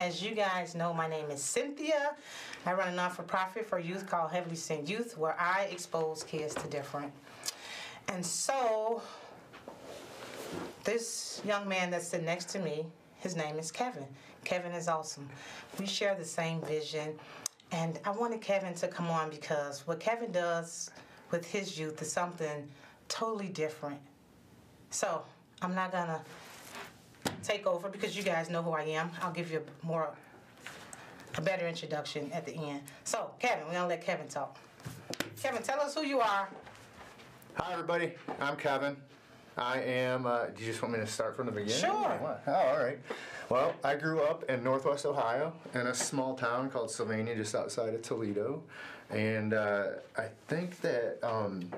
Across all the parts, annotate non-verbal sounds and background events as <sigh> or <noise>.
As you guys know, my name is Cynthia. I run a non for profit for youth called Heavenly Sent Youth, where I expose kids to different. And so, this young man that's sitting next to me, his name is Kevin. Kevin is awesome. We share the same vision. And I wanted Kevin to come on because what Kevin does with his youth is something totally different. So, I'm not gonna take over because you guys know who I am. I'll give you a more a better introduction at the end. So, Kevin, we're gonna let Kevin talk. Kevin, tell us who you are. Hi, everybody. I'm Kevin. I am. Uh, do you just want me to start from the beginning? Sure. Oh, all right. Well, I grew up in Northwest Ohio in a small town called Sylvania, just outside of Toledo, and uh, I think that um,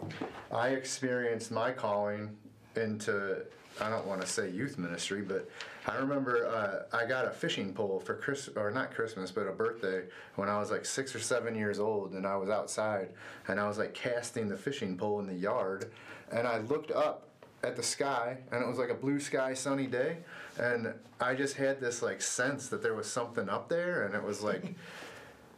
I experienced my calling into I don't want to say youth ministry, but I remember uh, I got a fishing pole for Chris or not Christmas, but a birthday when I was like six or seven years old, and I was outside and I was like casting the fishing pole in the yard, and I looked up at the sky and it was like a blue sky sunny day and i just had this like sense that there was something up there and it was like <laughs>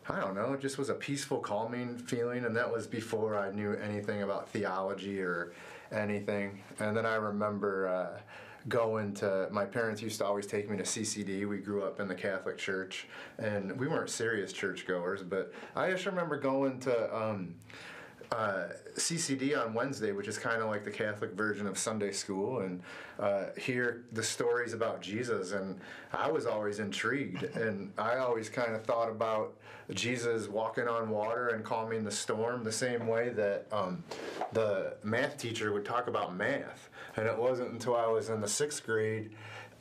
I don't know, it just was a peaceful, calming feeling, and that was before I knew anything about theology or anything. And then I remember uh, going to, my parents used to always take me to CCD. We grew up in the Catholic Church, and we weren't serious churchgoers, but I just remember going to, um, uh, CCD on Wednesday, which is kind of like the Catholic version of Sunday school, and uh, hear the stories about Jesus. And I was always intrigued, and I always kind of thought about Jesus walking on water and calming the storm the same way that um, the math teacher would talk about math. And it wasn't until I was in the sixth grade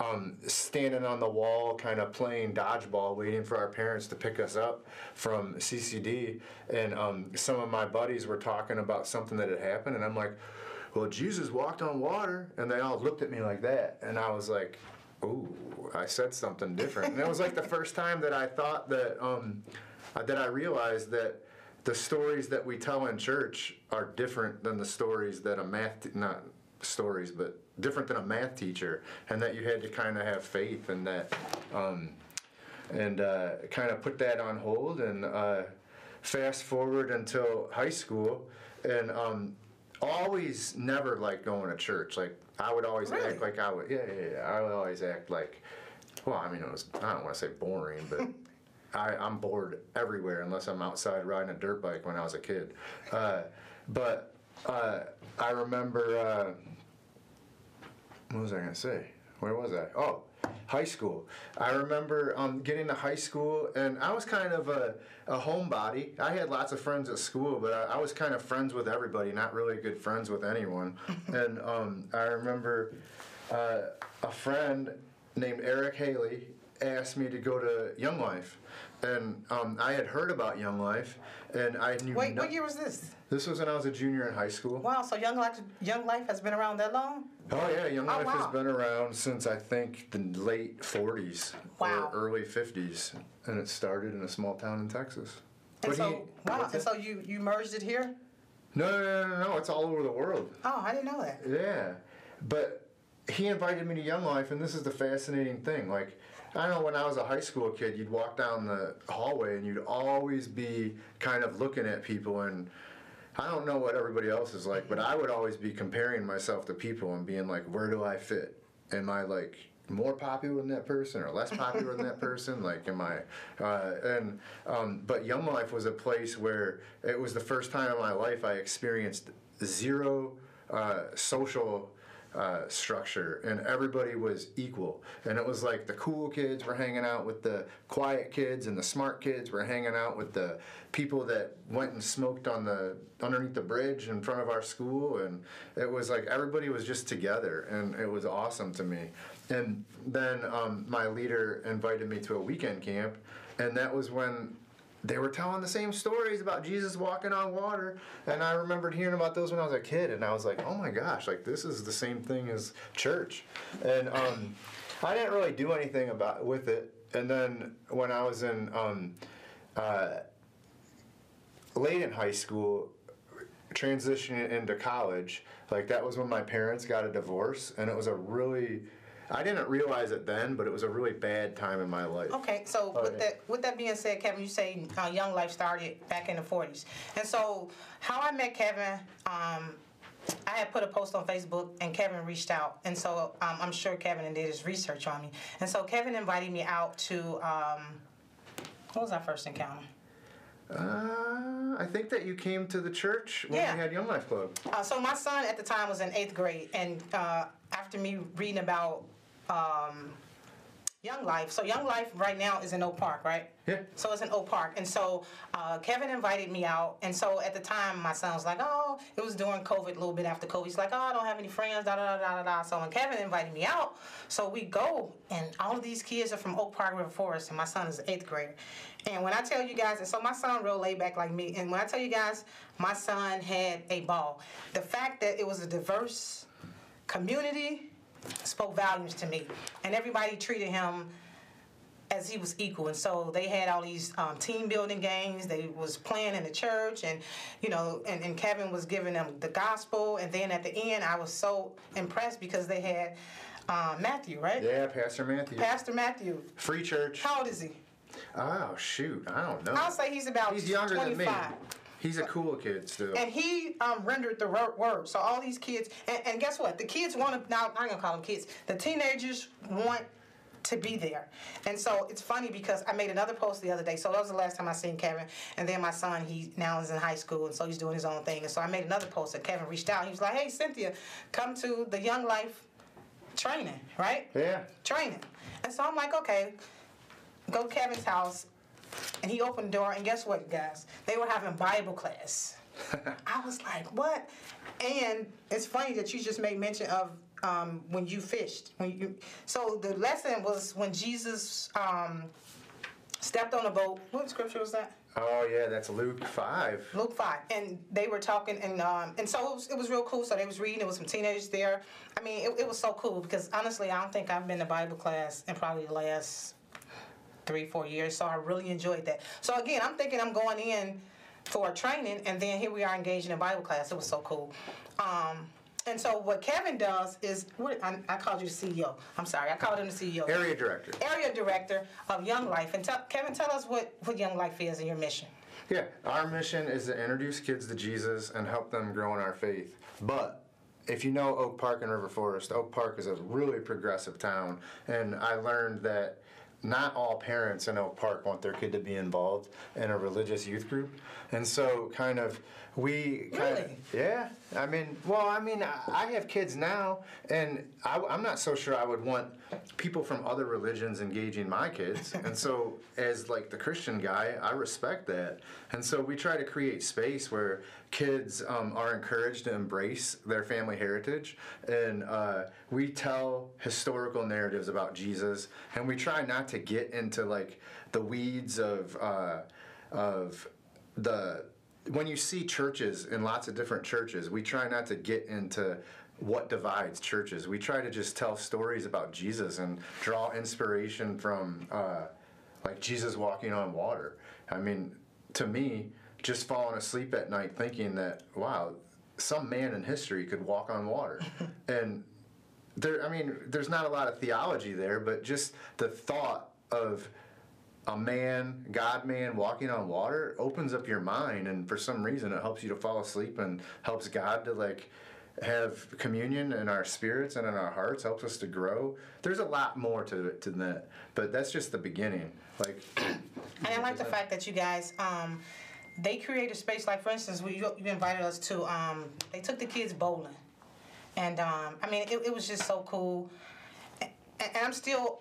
um, standing on the wall, kind of playing dodgeball, waiting for our parents to pick us up from CCD. And um, some of my buddies were talking about something that had happened, and I'm like, "Well, Jesus walked on water," and they all looked at me like that, and I was like, "Ooh, I said something different." And it was like the first time that I thought that um, that I realized that the stories that we tell in church are different than the stories that a math not stories, but different than a math teacher, and that you had to kind of have faith in that, um, and uh, kind of put that on hold and uh, fast forward until high school, and um, always never like going to church. Like I would always Really? act like I would, yeah, yeah, yeah. I would always act like, well, I mean, it was I don't want to say boring, but. <laughs> I, I'm bored everywhere unless I'm outside riding a dirt bike when I was a kid. Uh, but uh, I remember, uh, what was I going to say? Where was I? Oh, high school. I remember um, getting to high school, and I was kind of a, a homebody. I had lots of friends at school, but I, I was kind of friends with everybody, not really good friends with anyone. <laughs> and um, I remember uh, a friend named Eric Haley asked me to go to Young Life, and um, I had heard about Young Life, and I knew. Wait, no- what year was this? This was when I was a junior in high school. Wow, so Young Life, Young Life has been around that long? Oh yeah, Young Oh, Life wow. has been around since I think the late '40s Wow. or early '50s, and it started in a small town in Texas. And But so, he- wow, and so you, you merged it here? no, no, no, no, no, it's all over the world. Oh, I didn't know that. Yeah, but he invited me to Young Life, and this is the fascinating thing. Like, I know when I was a high school kid, you'd walk down the hallway and you'd always be kind of looking at people, and I don't know what everybody else is like, but I would always be comparing myself to people and being like, where do I fit? Am I like more popular than that person or less popular than that <laughs> person? Like, am I? Uh, and um, but Young Life was a place where it was the first time in my life I experienced zero uh, social uh, structure and everybody was equal. And it was like the cool kids were hanging out with the quiet kids and the smart kids were hanging out with the people that went and smoked on the underneath the bridge in front of our school. And it was like everybody was just together and it was awesome to me. And then um, my leader invited me to a weekend camp and that was when they were telling the same stories about Jesus walking on water, and I remembered hearing about those when I was a kid, and I was like, oh my gosh, like this is the same thing as church, and um, I didn't really do anything about with it, and then when I was in um, uh, late in high school, transitioning into college, like that was when my parents got a divorce, and it was a really I didn't realize it then, but it was a really bad time in my life. Okay, so Oh, with yeah. that with that being said, Kevin, you say uh, Young Life started back in the '40s, and so how I met Kevin, um, I had put a post on Facebook, and Kevin reached out, and so um, I'm sure Kevin did his research on me, and so Kevin invited me out to um, what was our first encounter? Uh, I think that you came to the church when Yeah. we had Young Life Club. Uh, so my son at the time was in eighth grade, and uh, after me reading about um, Young Life, so Young Life right now is in Oak Park, right? Yeah. So it's in Oak Park, and so uh, Kevin invited me out, and so at the time my son was like, "Oh, it was during COVID, a little bit after COVID." He's like, "Oh, I don't have any friends." Da da da da da. da. So when Kevin invited me out, so we go, and all of these kids are from Oak Park River Forest, and my son is eighth grader. And when I tell you guys, and so my son real laid back like me, and when I tell you guys, my son had a ball. The fact that it was a diverse community spoke volumes to me, and everybody treated him as he was equal. And so they had all these um, team building games. They was playing in the church and you know and, and kevin was giving them the gospel. And then at the end i was so impressed because they had uh, matthew right? Yeah, Pastor Matthew. pastor matthew. Free church. how old is he? Oh shoot, I don't know. i'll say he's about He's younger 25 than me. He's a cool kid still. and he um, rendered the word. So all these kids, and, and guess what? The kids want to. Now I'm gonna call them kids. The teenagers want to be there, and so it's funny because I made another post the other day. So that was the last time I seen Kevin, and then my son, he now is in high school, and so he's doing his own thing. And so I made another post, that Kevin reached out. He was like, "Hey, Cynthia, come to the Young Life training, right? yeah. Training." And so I'm like, "Okay." Go to Kevin's house, and he opened the door, and guess what, guys? They were having Bible class. <laughs> I was like, what? And it's funny that you just made mention of um, when you fished. When you, so the lesson was when Jesus um, stepped on a boat. What scripture was that? Oh yeah, that's Luke five. Luke five, and they were talking, and um, and so it was, it was real cool. So they was reading. There was some teenagers there. I mean, it, it was so cool because honestly, I don't think I've been to Bible class in probably the last three, four years. So I really enjoyed that. So again, I'm thinking I'm going in for training, and then here we are engaging in Bible class. It was so cool. Um, and so what Kevin does is, what I, I called you the CEO. I'm sorry, I called him the CEO. Area director. Area director of Young Life. And tell, Kevin, tell us what, what Young Life is and your mission. Yeah, our mission is to introduce kids to Jesus and help them grow in our faith. But if you know Oak Park and River Forest, Oak Park is a really progressive town, and I learned that not all parents in Oak Park want their kid to be involved in a religious youth group, and so kind of we kind Really? of yeah. I mean, well, I mean, I, I have kids now, and I, I'm not so sure I would want people from other religions engaging my kids, <laughs> and so as like the Christian guy, I respect that, and so we try to create space where kids um, are encouraged to embrace their family heritage, and uh, we tell historical narratives about Jesus, and we try not to get into like the weeds of uh, of the when you see churches in lots of different churches, we try not to get into what divides churches. We try to just tell stories about Jesus and draw inspiration from uh, like Jesus walking on water. I mean, to me, just falling asleep at night thinking that wow, some man in history could walk on water, <laughs> and there. I mean, there's not a lot of theology there, but just the thought of a man, God man, walking on water opens up your mind, and for some reason, it helps you to fall asleep and helps God to like have communion in our spirits and in our hearts, helps us to grow. There's a lot more to it to that, but that's just the beginning. Like, <clears throat> And I like the fact that you guys, um, they create a space. Like for instance, we, you invited us to. Um, they took the kids bowling, and um, I mean, it, it was just so cool. And, and I'm still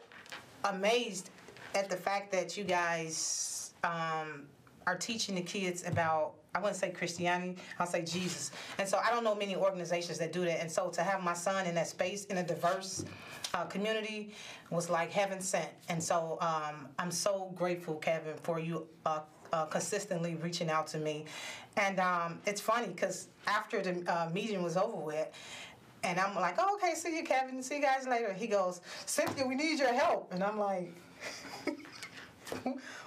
amazed at the fact that you guys um, are teaching the kids about. I wouldn't say Christianity. I'll say Jesus. And so I don't know many organizations that do that. And so to have my son in that space in a diverse uh, community was like heaven sent. And so um, I'm so grateful, Kevin, for you uh, uh, consistently reaching out to me. And um, it's funny because after the uh, meeting was over with, and I'm like, oh, okay, see you, Kevin. See you guys later. He goes, Cynthia, we need your help. And I'm like, <laughs>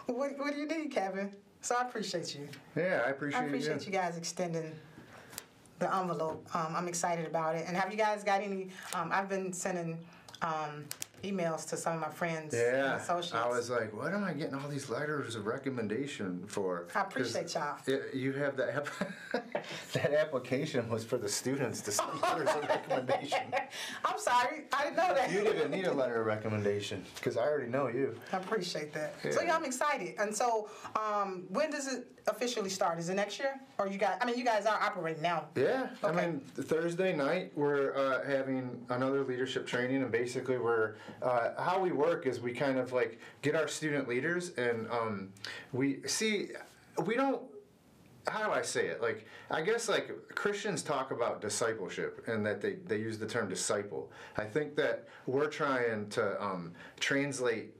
what, what do you need, Kevin? So I appreciate you. yeah, I appreciate, I appreciate you guys extending the envelope. Um, I'm excited about it. And have you guys got any? Um, I've been sending um, emails to some of my friends Yeah, and associates. I was like, what am I getting all these letters of recommendation for? I appreciate y'all. it- You have that, app- <laughs> that application was for the students to send <laughs> letters of recommendation. <laughs> I'm sorry, I didn't know that. You didn't need a letter of recommendation, because I already know you. I appreciate that. So Yeah. yeah, I'm excited. And so, um, when does it officially start? Is it next year, or you guys? I mean, you guys are operating now. Yeah, I mean, Thursday night we're uh, having another leadership training, and basically we're uh, how we work is we kind of like get our student leaders, and um, we see we don't. How do I say it? Like I guess like Christians talk about discipleship, and that they they use the term disciple. I think that we're trying to um, translate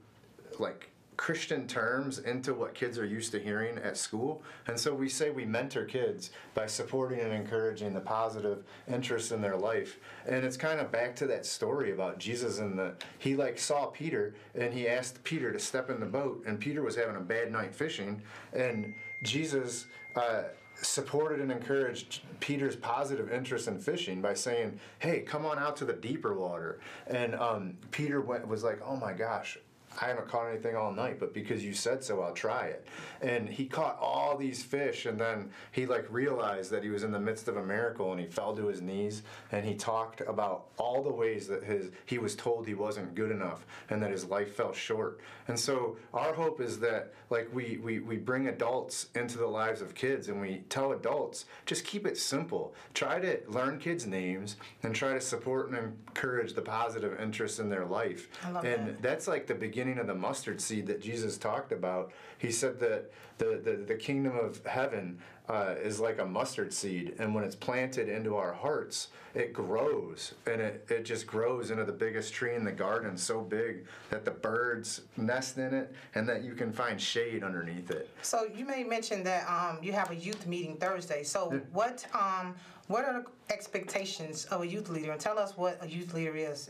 like Christian terms into what kids are used to hearing at school. And so we say we mentor kids by supporting and encouraging the positive interest in their life. And it's kind of back to that story about Jesus and the he like saw Peter and he asked Peter to step in the boat and Peter was having a bad night fishing and Jesus uh, supported and encouraged Peter's positive interest in fishing by saying, "Hey, come on out to the deeper water." And um, Peter went was like, "Oh my gosh, I haven't caught anything all night, but because you said so, I'll try it. And he caught all these fish, and then he like realized that he was in the midst of a miracle, and he fell to his knees, and he talked about all the ways that his he was told he wasn't good enough, and that his life fell short. And so our hope is that like we we we bring adults into the lives of kids, and we tell adults just keep it simple. Try to learn kids' names, and try to support and encourage the positive interests in their life. I love and that. that's like the beginning of the mustard seed that Jesus talked about. He said that the, the, the kingdom of heaven uh, is like a mustard seed, and when it's planted into our hearts, it grows, and it, it just grows into the biggest tree in the garden, so big that the birds nest in it, and that you can find shade underneath it. So you may mention that um, you have a youth meeting Thursday. So what um, what are the expectations of a youth leader? And tell us what a youth leader is.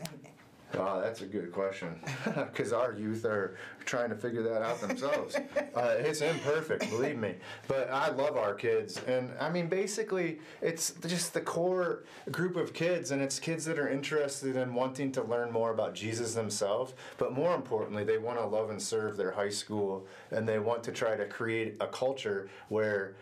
Oh, that's a good question. <laughs> Because our youth are trying to figure that out themselves. <laughs> uh, it's imperfect, believe me. But I love our kids. And I mean, basically, it's just the core group of kids, and it's kids that are interested in wanting to learn more about Jesus themselves. But more importantly, they want to love and serve their high school, and they want to try to create a culture where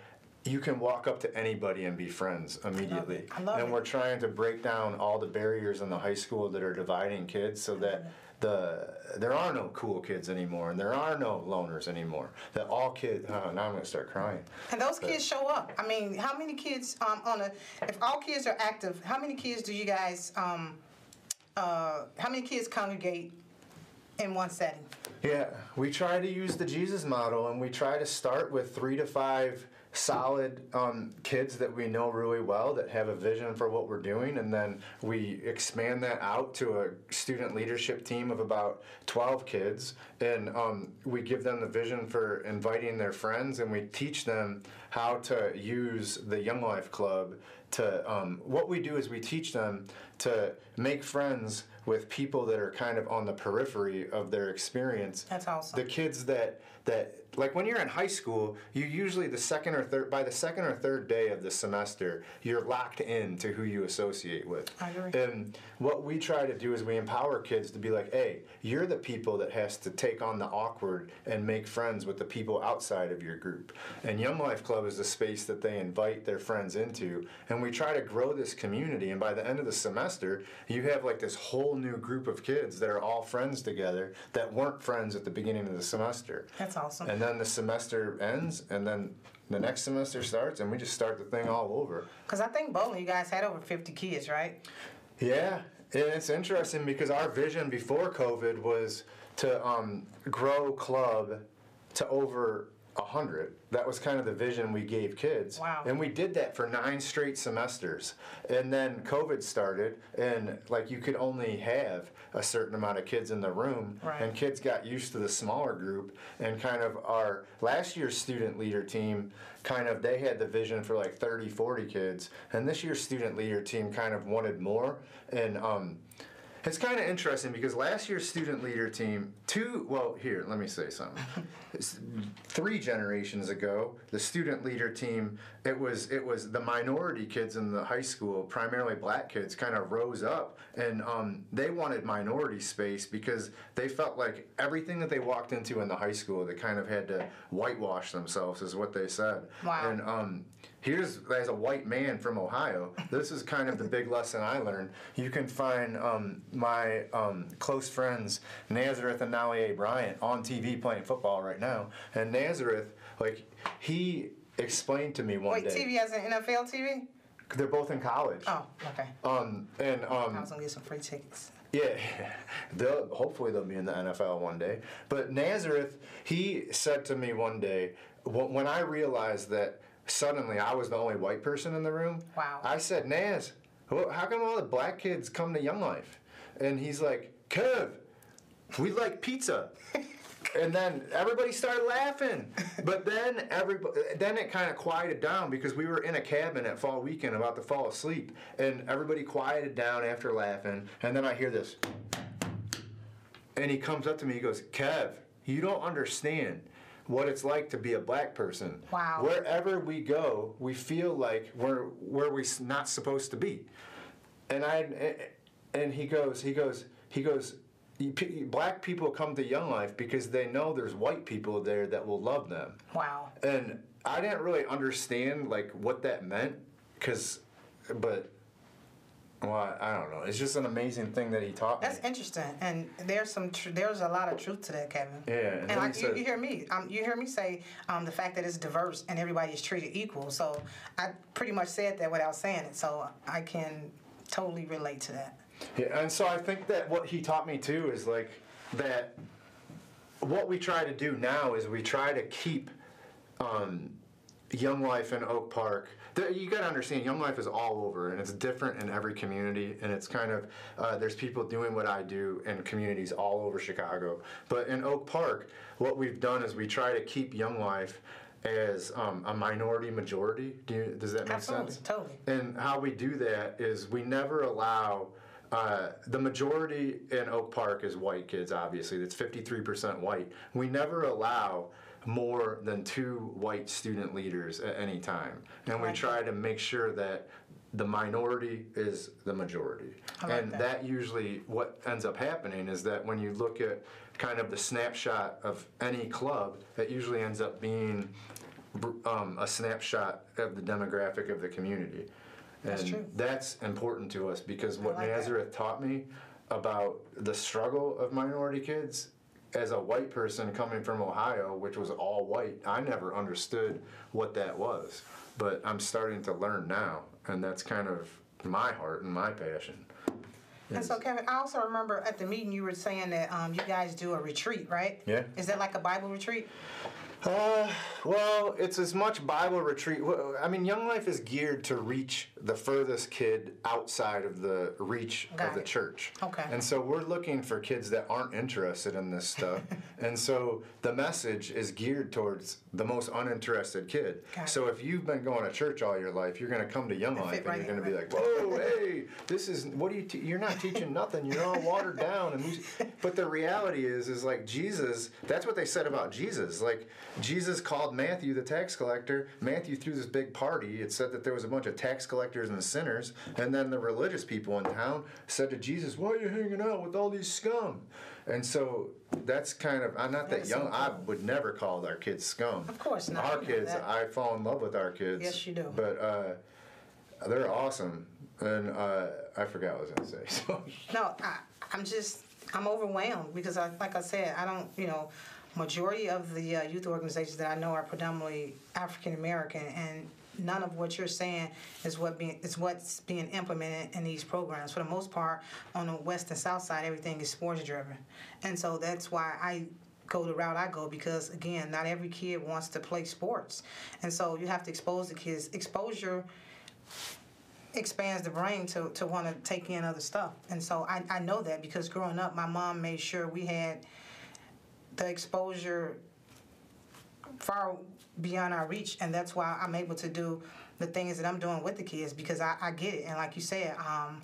you can walk up to anybody and be friends immediately. it. I love and it. we're trying to break down all the barriers in the high school that are dividing kids so that the there are no cool kids anymore and there are no loners anymore that all kids oh, now i'm going to start crying And those kids show up. I mean, how many kids um, on a? If all kids are active, how many kids do you guys? Um, uh, how many kids congregate in one setting? Yeah, we try to use the Jesus model, and we try to start with three to five solid um, kids that we know really well that have a vision for what we're doing, and then we expand that out to a student leadership team of about 12 kids, and um, we give them the vision for inviting their friends, and we teach them how to use the Young Life Club to um, what we do is we teach them to make friends with people that are kind of on the periphery of their experience. That's awesome. The kids that that like when you're in high school, you usually the second or third by the second or third day of the semester, you're locked in to who you associate with. I agree. And what we try to do is we empower kids to be like, hey, you're the people that has to take on the awkward and make friends with the people outside of your group. And Young Life Club is the space that they invite their friends into. And we try to grow this community. And by the end of the semester, you have like this whole new group of kids that are all friends together that weren't friends at the beginning of the semester. That's awesome. And then the semester ends, and then the next semester starts, and we just start the thing all over. Because I think bowling, you guys had over 50 kids, right? Yeah, it's interesting because our vision before COVID was to um, grow club to over a hundred. That was kind of the vision we gave kids. Wow. And we did that for nine straight semesters. And then COVID started, and like you could only have a certain amount of kids in the room. Right. And kids got used to the smaller group. And kind of our last year's student leader team, kind of, they had the vision for like 30, 40 kids. And this year's student leader team kind of wanted more. And, um, it's kind of interesting because last year's student leader team, two, well, here, let me say something. <laughs> Three generations ago, the student leader team, it was it was the minority kids in the high school, primarily black kids, kind of rose up and um, they wanted minority space because they felt like everything that they walked into in the high school, they kind of had to whitewash themselves, is what they said. Wow. And um, here's as a white man from Ohio, this is kind of the big lesson I learned. You can find um, my um, close friends Nazareth and Nalie Bryant on TV playing football right now, and Nazareth, like he explained to me one Wait, day. Wait, TV as an NFL TV? They're both in college. Oh, okay. Um, and I um, was gonna get some free tickets. yeah, <laughs> they'll hopefully they'll be in the NFL one day. But Nazareth, he said to me one day when I realized that suddenly I was the only white person in the room. Wow. I said, Naz, how come all the black kids come to Young Life? And he's like, Kev, we like pizza. <laughs> And then everybody started laughing, but then everybody, then it kind of quieted down because we were in a cabin at fall weekend about to fall asleep, and everybody quieted down after laughing. And then I hear this, and he comes up to me. He goes, "Kev, you don't understand what it's like to be a black person. Wow. Wherever we go, we feel like we're where we're not supposed to be." And I, and he goes, he goes, he goes. Black people come to Young Life because they know there's white people there that will love them. Wow. And I didn't really understand like what that meant, cause, but, well, I, don't know. It's just an amazing thing that he taught me. That's interesting, and there's some tr- there's a lot of truth to that, Kevin. Yeah, and and like he you, you hear me, um, you hear me say um, the fact that it's diverse and everybody is treated equal. So I pretty much said that without saying it, so I can totally relate to that. Yeah, and so I think that what he taught me too is like that. What we try to do now is we try to keep um, Young Life in Oak Park. You got to understand, Young Life is all over, and it's different in every community. And it's kind of uh, there's people doing what I do in communities all over Chicago. But in Oak Park, what we've done is we try to keep Young Life as um, a minority majority. Do you, does that make Absolutely, sense? totally. And how we do that is we never allow. Uh, the majority in Oak Park is white kids, obviously. That's 53% white. We never allow more than two white student leaders at any time. And we try to make sure that the minority is the majority. Like and that. that usually, what ends up happening is that when you look at kind of the snapshot of any club, it usually ends up being um, a snapshot of the demographic of the community. That's and true. that's important to us because what like that. Nazareth taught me about the struggle of minority kids as a white person coming from Ohio, which was all white, I never understood what that was. But I'm starting to learn now, and that's kind of my heart and my passion. And so, Kevin, I also remember at the meeting you were saying that um, you guys do a retreat, right? Yeah. Is that like a Bible retreat? Uh, well, it's as much Bible retreat. I mean, Young Life is geared to reach the furthest kid outside of the reach Got of the it. church. Okay. And so we're looking for kids that aren't interested in this stuff. <laughs> and so the message is geared towards the most uninterested kid. Got. So if you've been going to church all your life, you're going to come to Young Life and right you're going to be like, "Whoa, <laughs> hey, this is what are you? Te- you're not teaching nothing. You're all watered down." And <laughs> but the reality is, is like Jesus. That's what they said about Jesus. Like Jesus called Matthew the tax collector. Matthew threw this big party. It said that there was a bunch of tax collectors and sinners, and then the religious people in town said to Jesus, "Why are you hanging out with all these scum?" And so that's kind of. I'm not that That's young. I would never call our kids scum. Of course not, Our kids, that. I fall in love with our kids. Yes, you do. But uh, they're awesome, and uh, I forgot what I was gonna say. So <laughs> No, I, I'm just I'm overwhelmed because I, like I said, I don't you know, majority of the uh, youth organizations that I know are predominantly African American, and none of what you're saying is what being is what's being implemented in these programs. For the most part, on the west and south side, everything is sports driven, and so that's why I go the route I go because again, not every kid wants to play sports, and so you have to expose the kids. Exposure expands the brain to, to want to take in other stuff. And so I, I know that because growing up, my mom made sure we had the exposure far beyond our reach. And that's why I'm able to do the things that I'm doing with the kids because I, I get it. And like you said, um,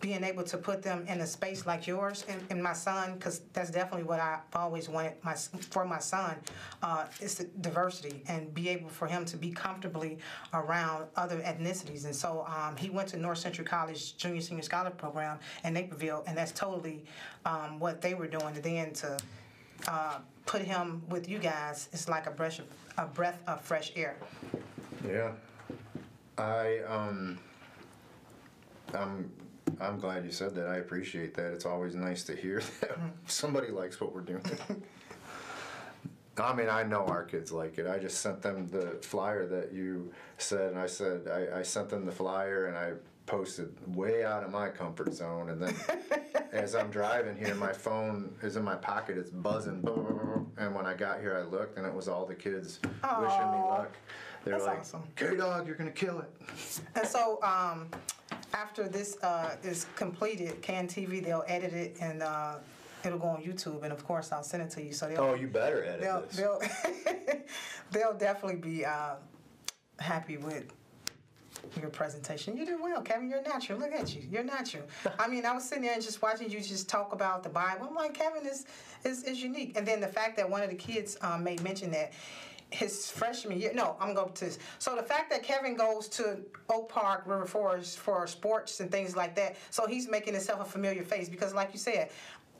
being able to put them in a space like yours and, and my son, because that's definitely what I've always wanted my for my son, uh, is the diversity and be able for him to be comfortably around other ethnicities. And so um, he went to North Central College Junior Senior Scholar Program in Naperville, and that's totally um, what they were doing. Then to uh, put him with you guys is like a breath of, a breath of fresh air. Yeah. I um I'm I'm glad you said that. I appreciate that. It's always nice to hear <laughs> that somebody likes what we're doing. I mean, I know our kids like it. I just sent them the flyer that you said, and I said I, I sent them the flyer, and I posted way out of my comfort zone. And then <laughs> as I'm driving here, my phone is in my pocket. It's buzzing. And when I got here, I looked, and it was all the kids wishing me luck. They're like, awesome. "K Dog, you're gonna kill it." And so, um, after this uh, is completed, CAN TV they'll edit it and uh, it'll go on YouTube. And of course, I'll send it to you. So they'll Oh, you better edit they'll this. they'll, <laughs> they'll definitely be uh, happy with your presentation. You did well, Kevin. You're natural. Look at you. You're natural. I mean, I was sitting there and just watching you just talk about the Bible. I'm like, Kevin is is, is unique. And then the fact that one of the kids um, made mention that his freshman year. No, I'm going to. So the fact that Kevin goes to Oak Park, River Forest for sports and things like that, so he's making himself a familiar face because, like you said,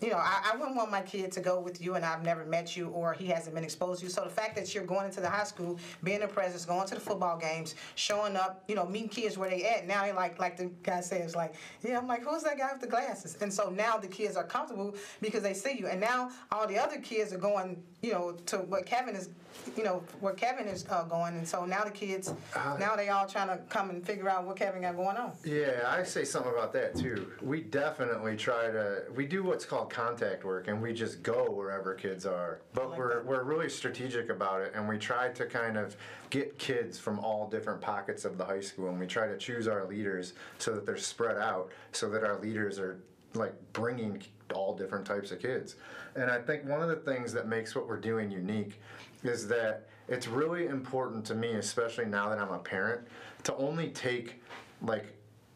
you know, I, I wouldn't want my kid to go with you and I've never met you or he hasn't been exposed to you. So the fact that you're going into the high school, being a presence, going to the football games, showing up, you know, meeting kids where they at. Now they like, like the guy says, like, yeah, I'm like, who's that guy with the glasses? And so now the kids are comfortable because they see you. And now all the other kids are going, you know, to what Kevin is, you know, where Kevin is uh, going. And so now the kids, now they all trying to come and figure out what Kevin got going on. Yeah, I say something about that too. We definitely try to. We do what's called contact work, and we just go wherever kids are. But like we're that. we're really strategic about it, and we try to kind of get kids from all different pockets of the high school, and we try to choose our leaders so that they're spread out, so that our leaders are like bringing all different types of kids. And I think one of the things that makes what we're doing unique is that it's really important to me, especially now that I'm a parent, to only take like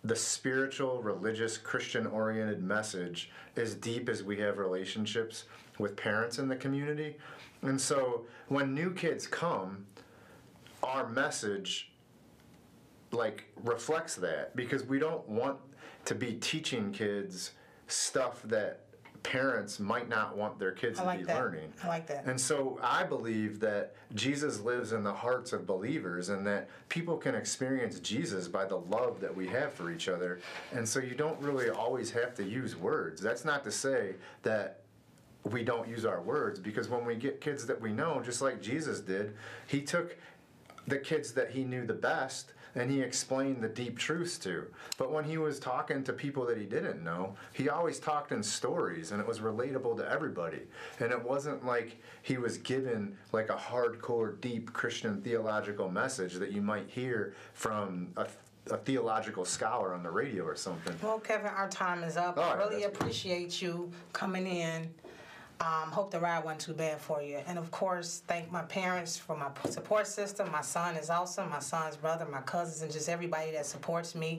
the spiritual, religious, Christian oriented message as deep as we have relationships with parents in the community. And so when new kids come, our message like reflects that because we don't want to be teaching kids stuff that parents might not want their kids I to like be that. learning. I like that. And so I believe that Jesus lives in the hearts of believers and that people can experience Jesus by the love that we have for each other. And so you don't really always have to use words. That's not to say that we don't use our words because when we get kids that we know, just like Jesus did, he took the kids that he knew the best and he explained the deep truths to. But when he was talking to people that he didn't know, he always talked in stories and it was relatable to everybody. And it wasn't like he was given like a hardcore, deep Christian theological message that you might hear from a, a theological scholar on the radio or something. Well, Kevin, our time is up. All I really appreciate you coming in. Um, hope the ride wasn't too bad for you. And of course, thank my parents for my support system. My son is awesome. My son's brother, my cousins, and just everybody that supports me.